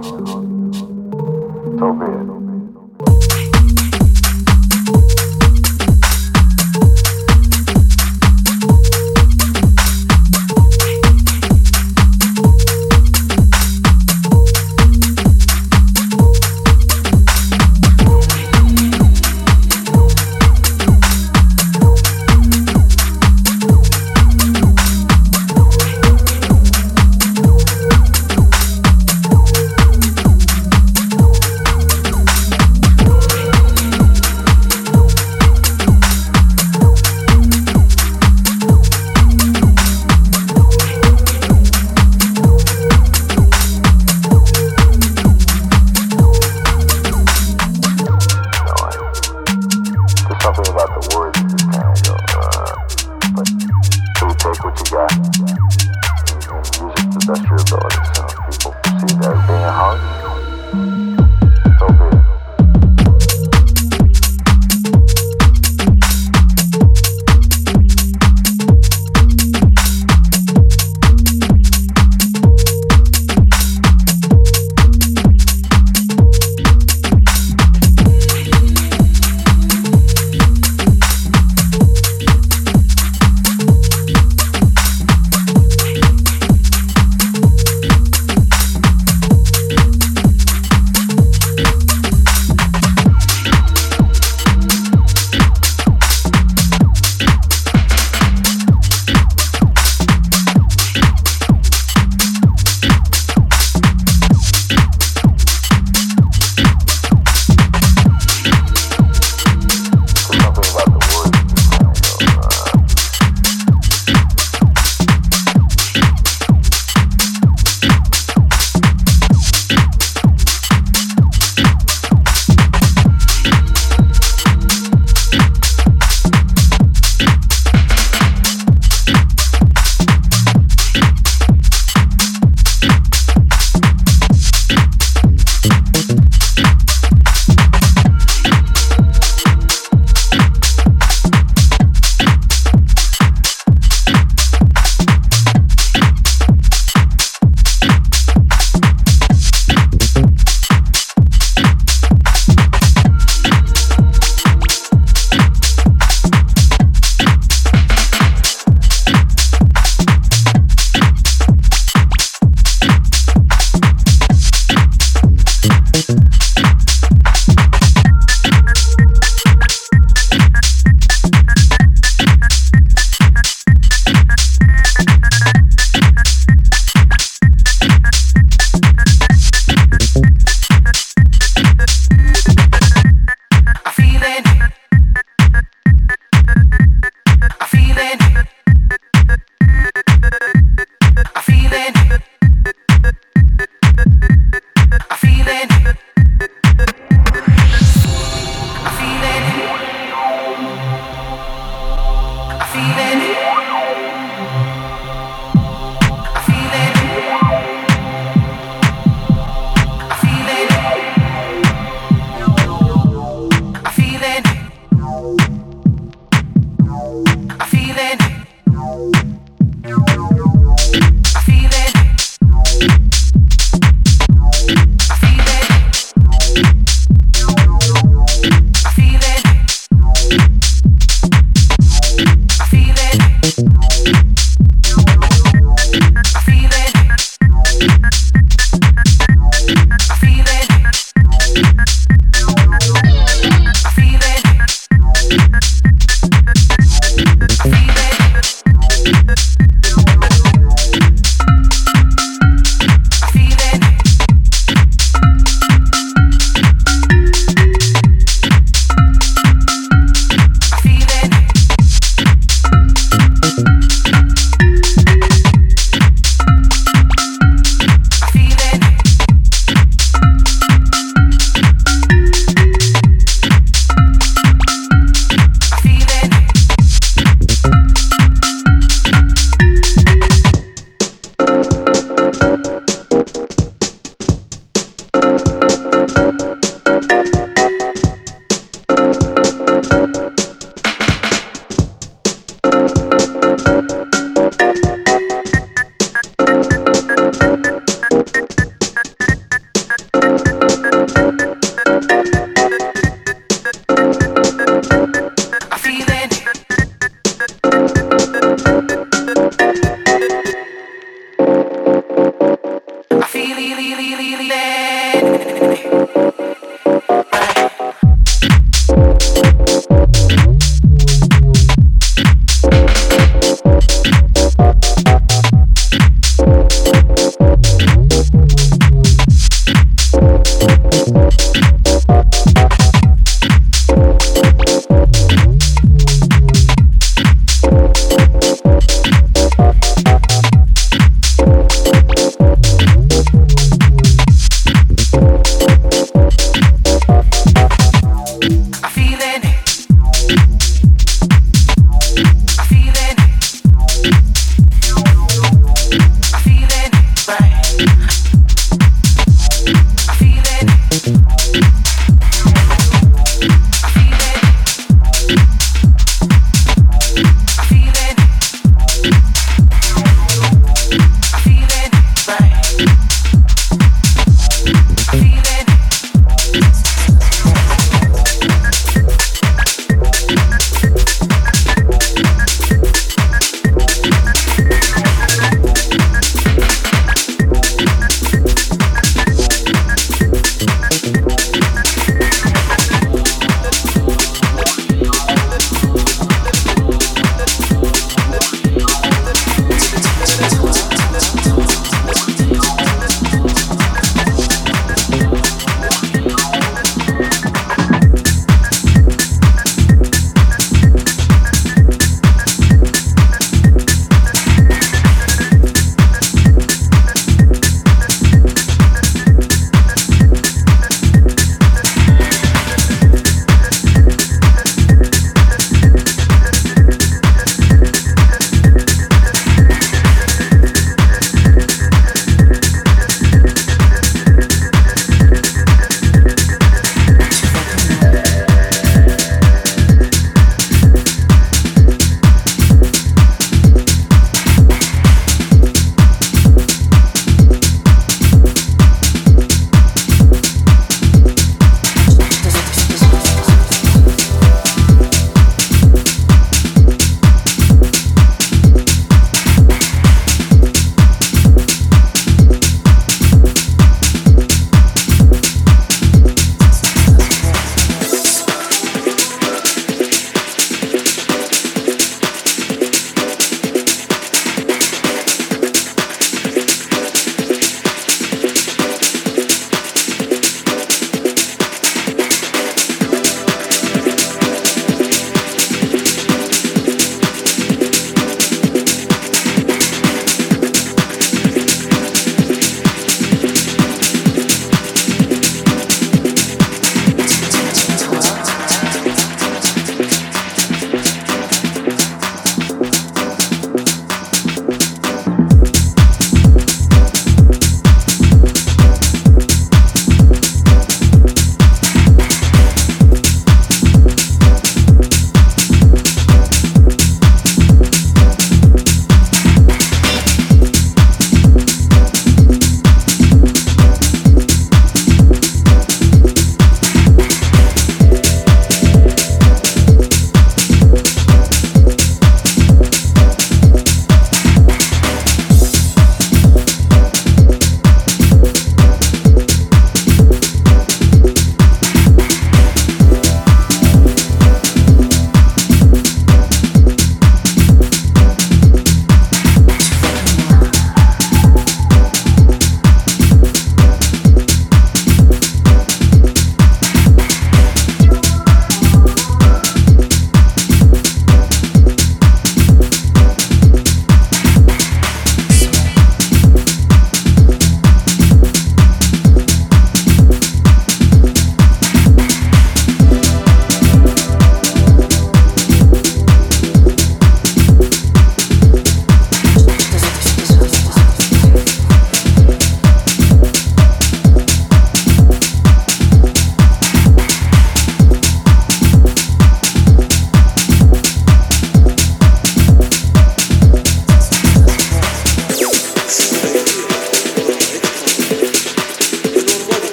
being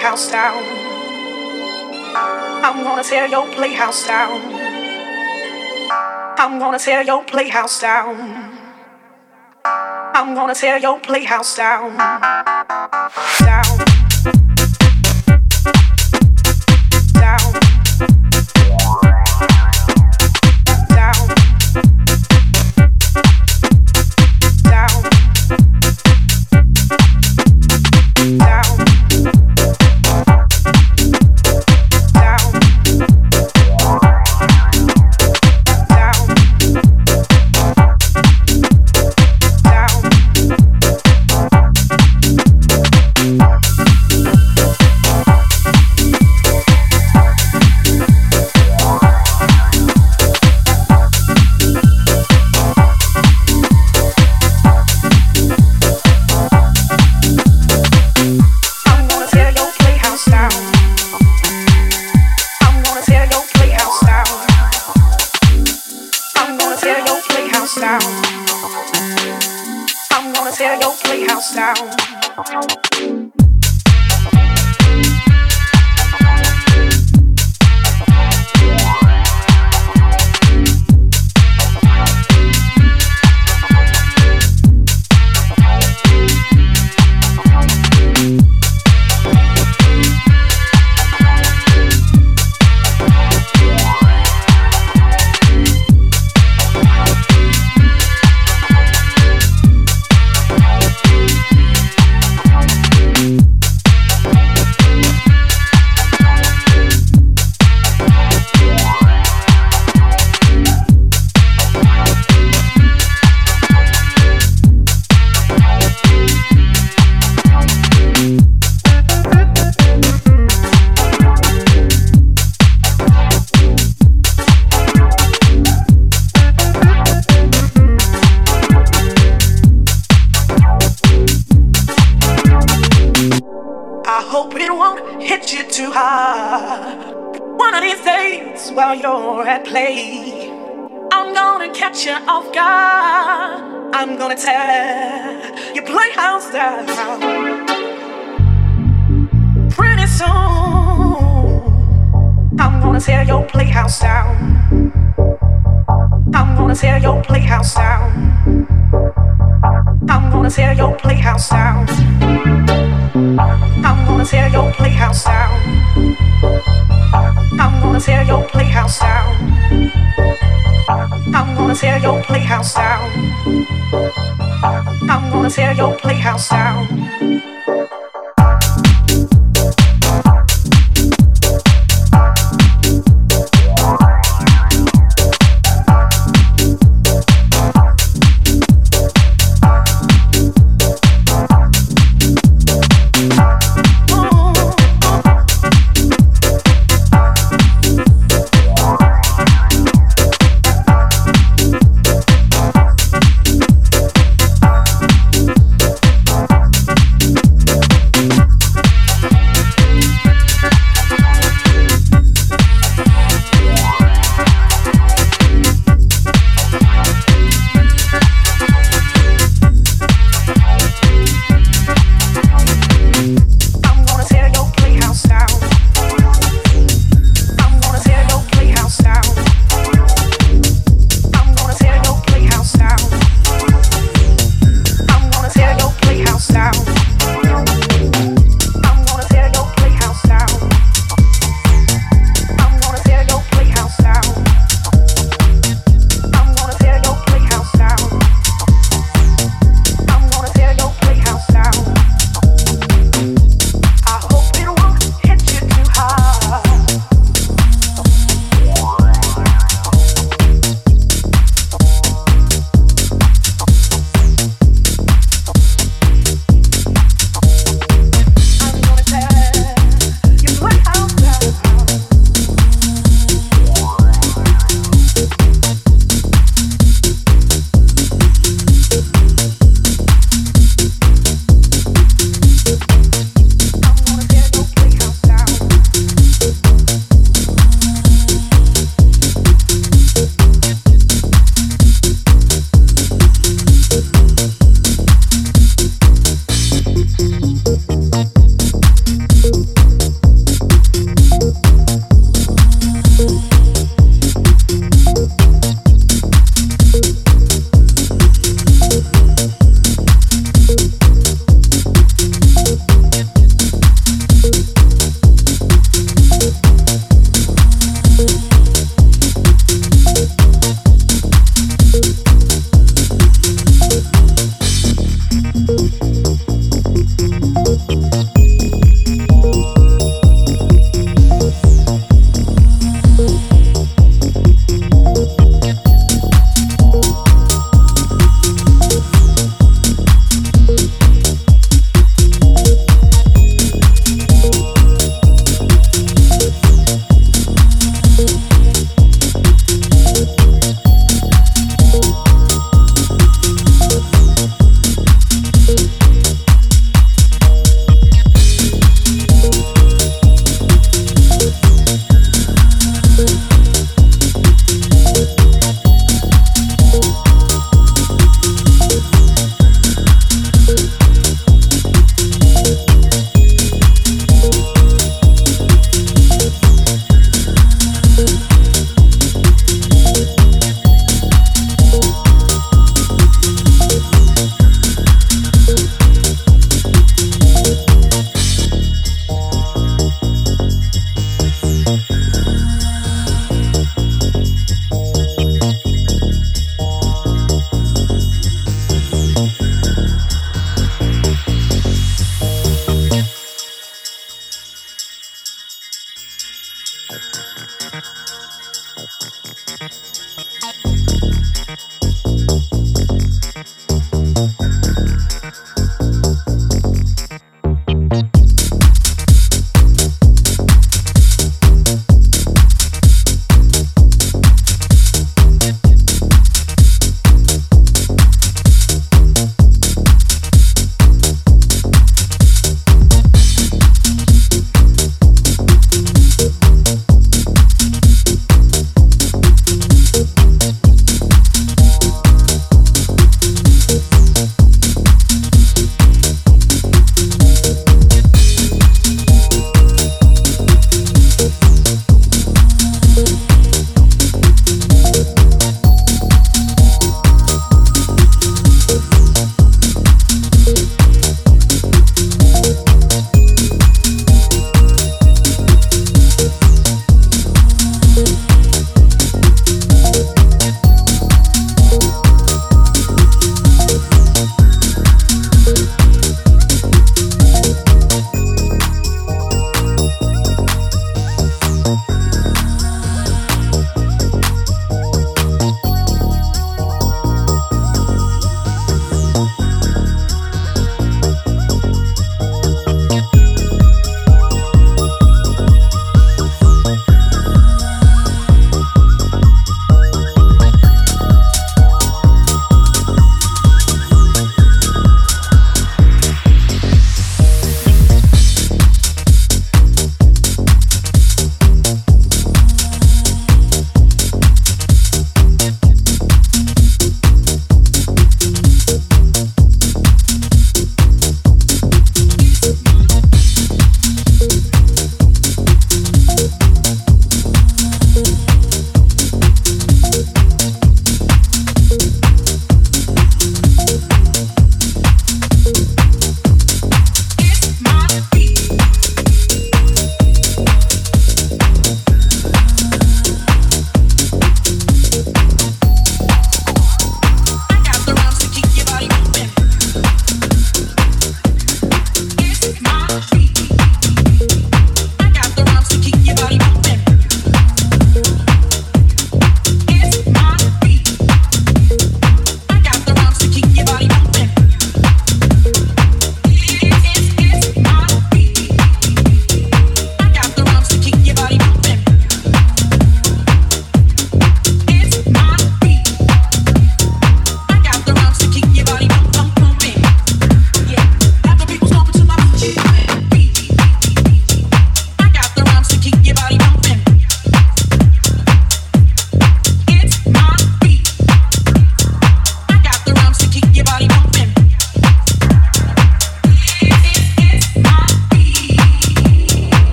playhouse down. I'm gonna tear your playhouse down. I'm gonna tear your playhouse down. I'm gonna tear your playhouse down. Down. house down. I'm gonna tear your playhouse down.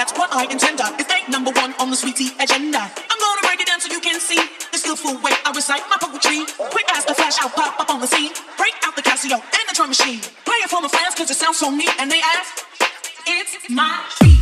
that's what I intend. It's date number one on the sweetie agenda. I'm gonna break it down so you can see the skillful way I recite my poetry. Quick as the flash, I'll pop up on the scene. Break out the Casio and the drum machine. Play it for my fans, cause it sounds so neat. And they ask, it's my beat.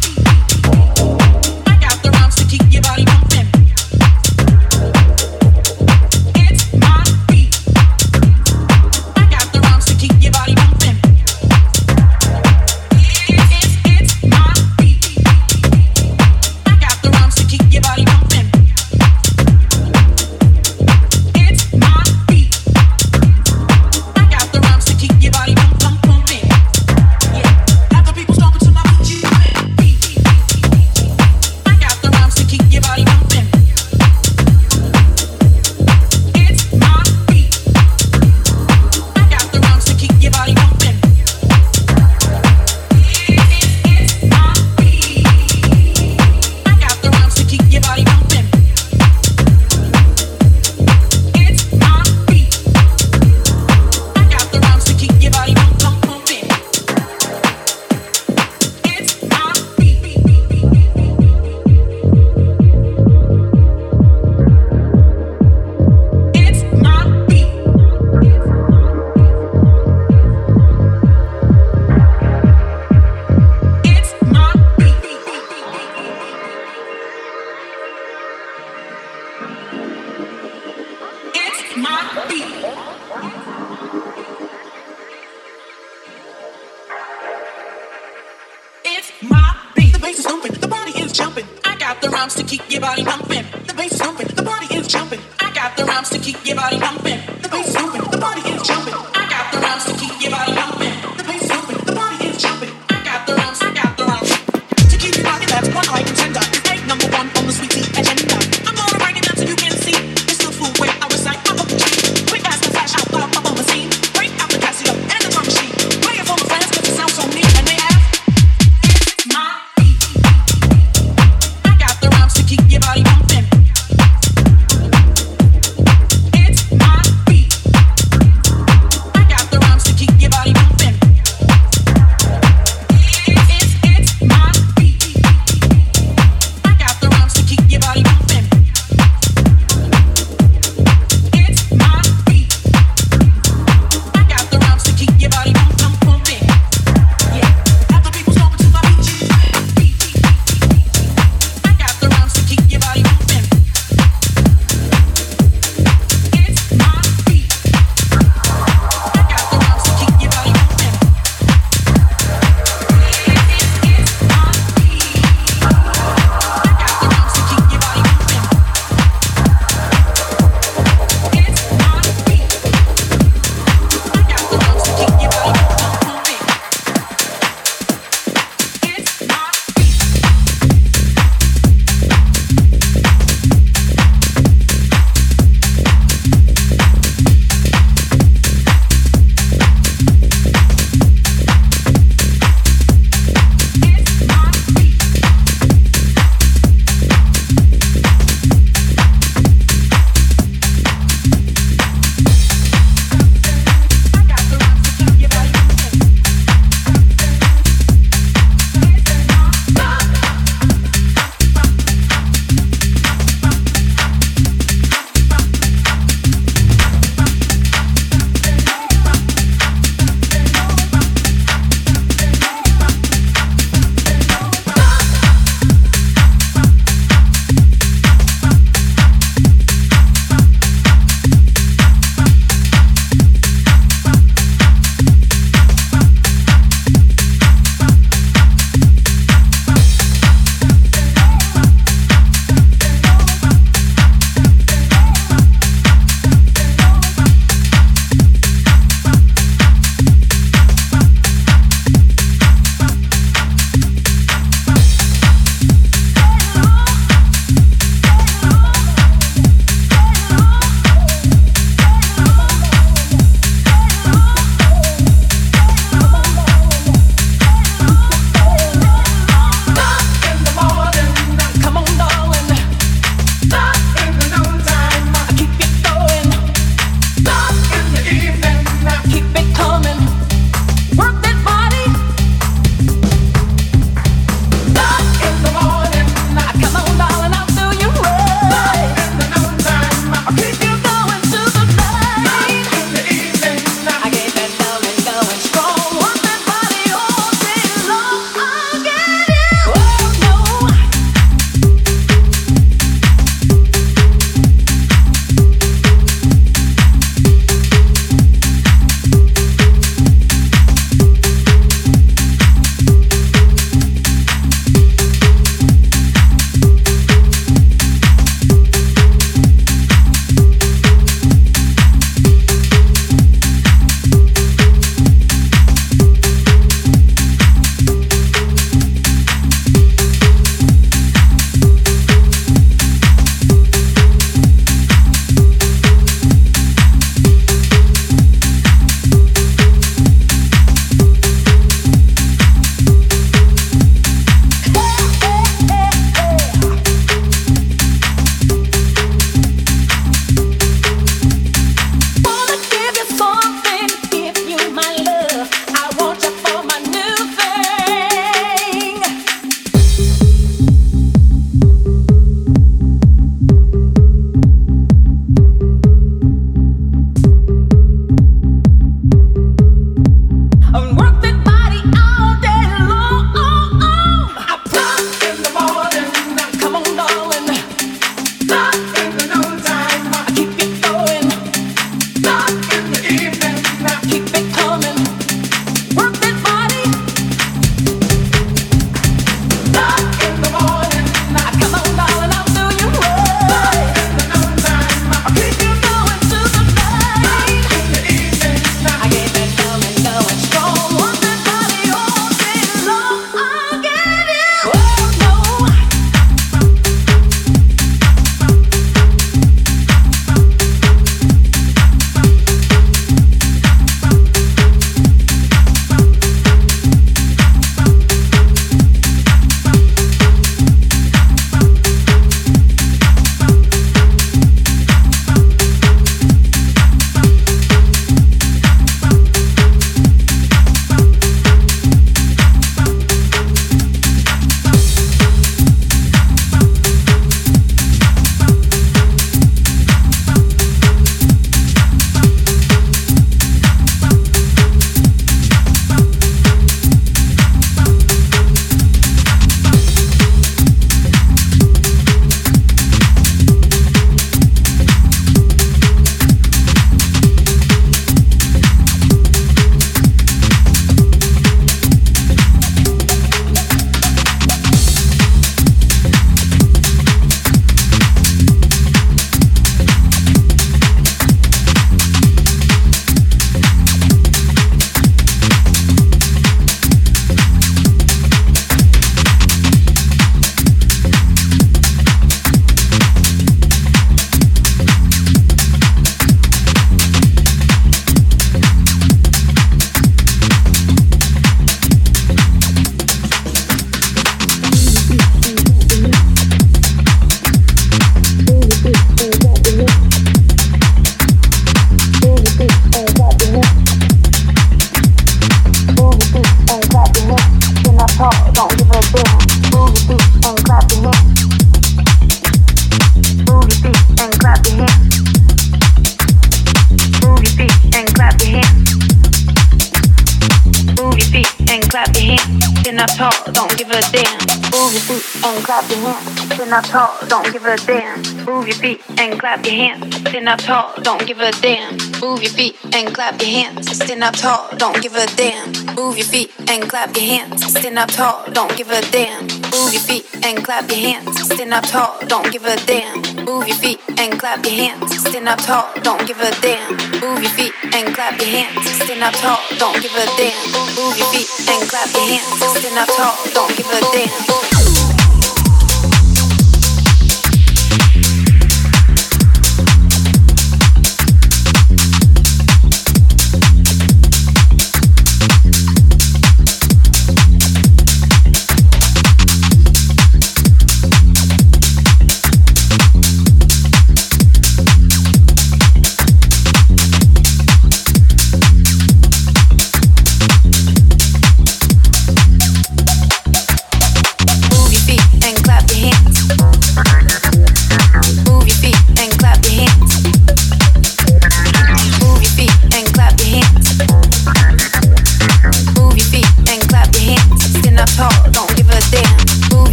Don't give a damn. Move your feet and clap your hands. Stand up tall, don't give a damn. Move your feet and clap your hands. Stand up tall, don't give a damn. Move your feet and clap your hands. Stand up tall, don't give a damn. Move your feet and clap your hands. Stand up tall, don't give a damn. Move your feet and clap your hands. Stand up tall, don't give a damn. Move your feet and clap your hands. Stand up tall, don't give a damn. Move your feet and clap your hands. Stand up tall, don't give a damn.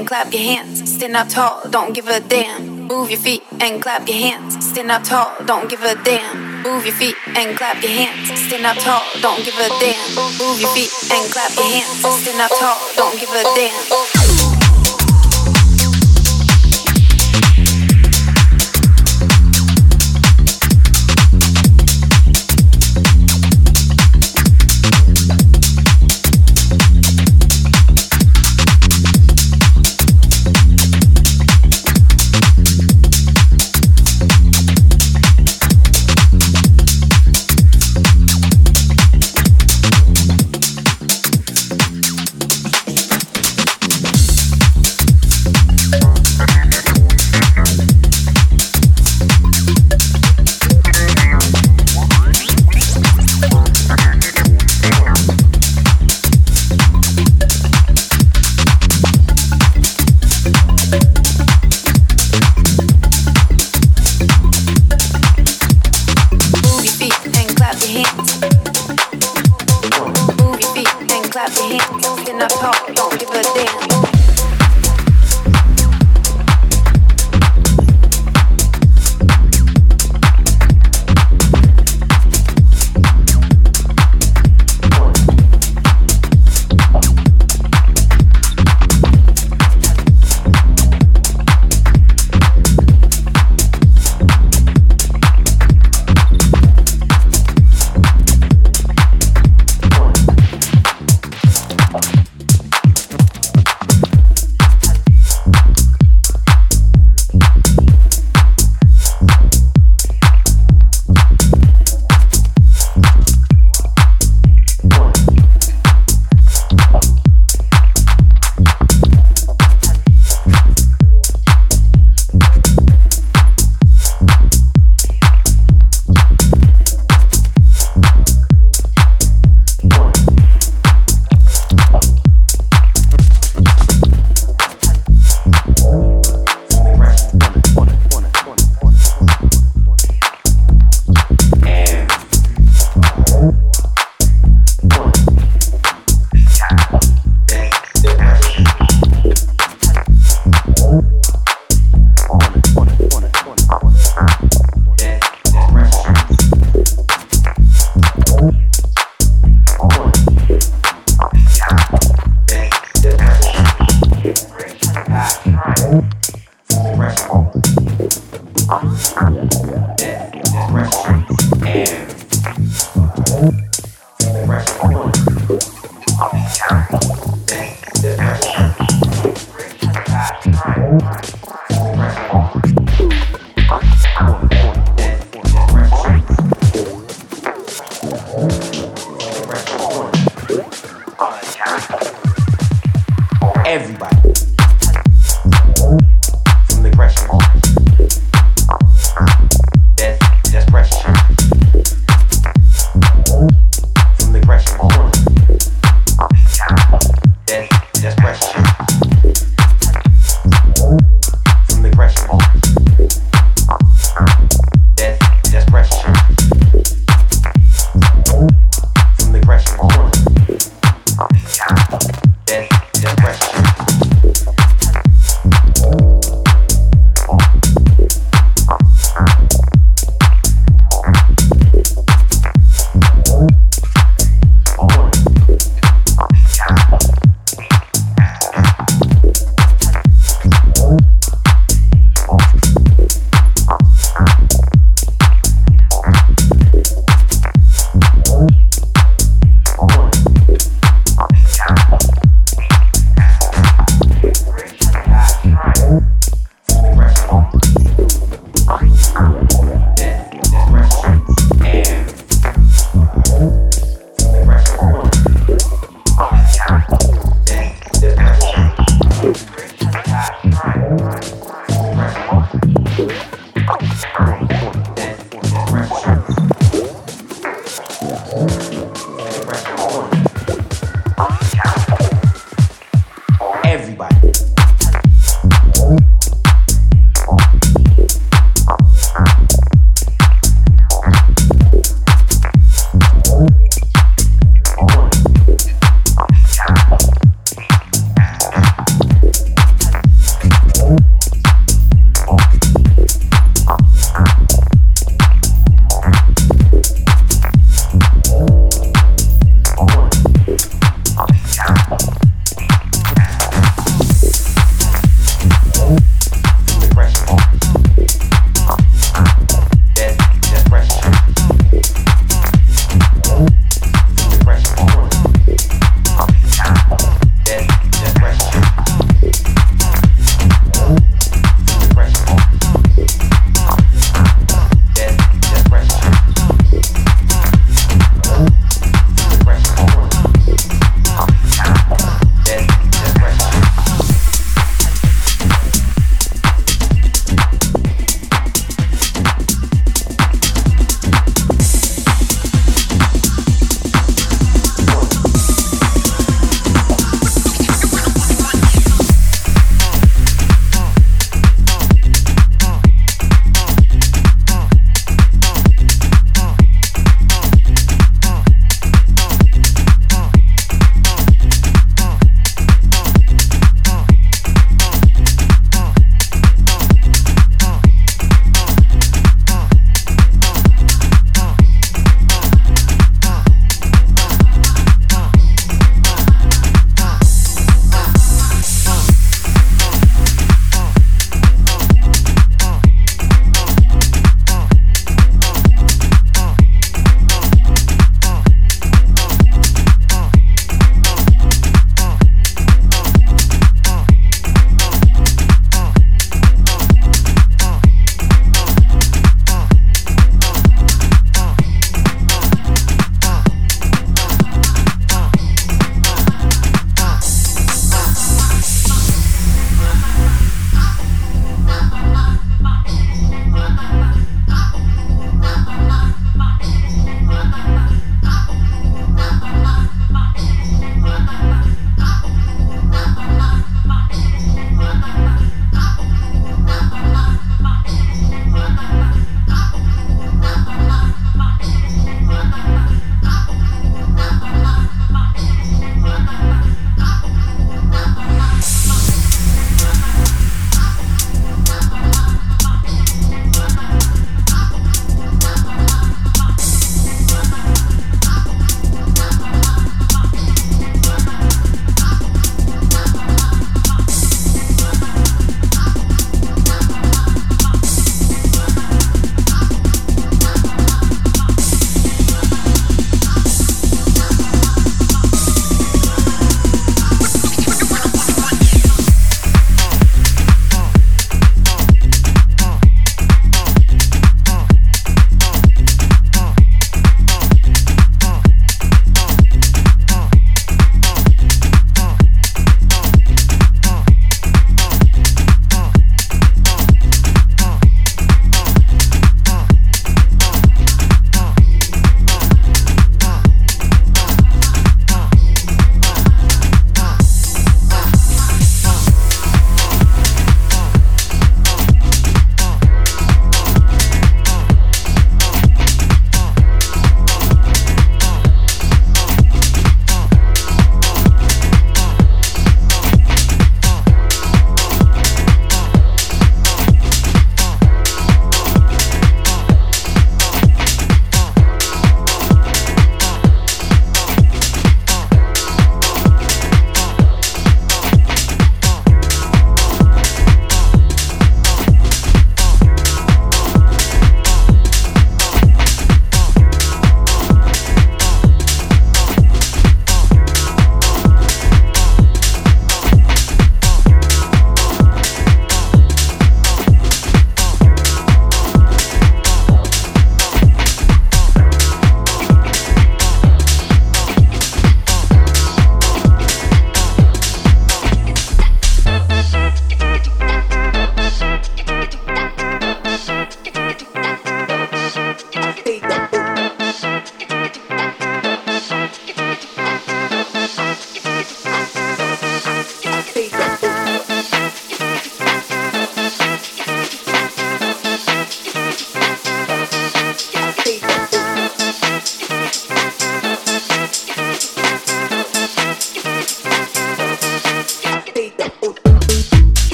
Clap your hands. Stand up tall, don't give a damn. Move your feet and clap your hands. Stand up tall, don't give a damn. Move your feet and clap your hands. Stand up tall, don't give a damn. Move your feet and clap your hands. Stand up tall, don't give a damn.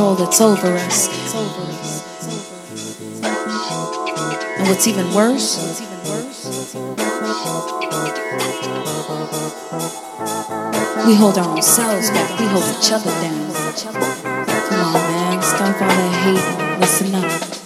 Control that's over us. And what's even worse, we hold our own selves back, we hold each other down. Come on, man, stop all that hate listen up.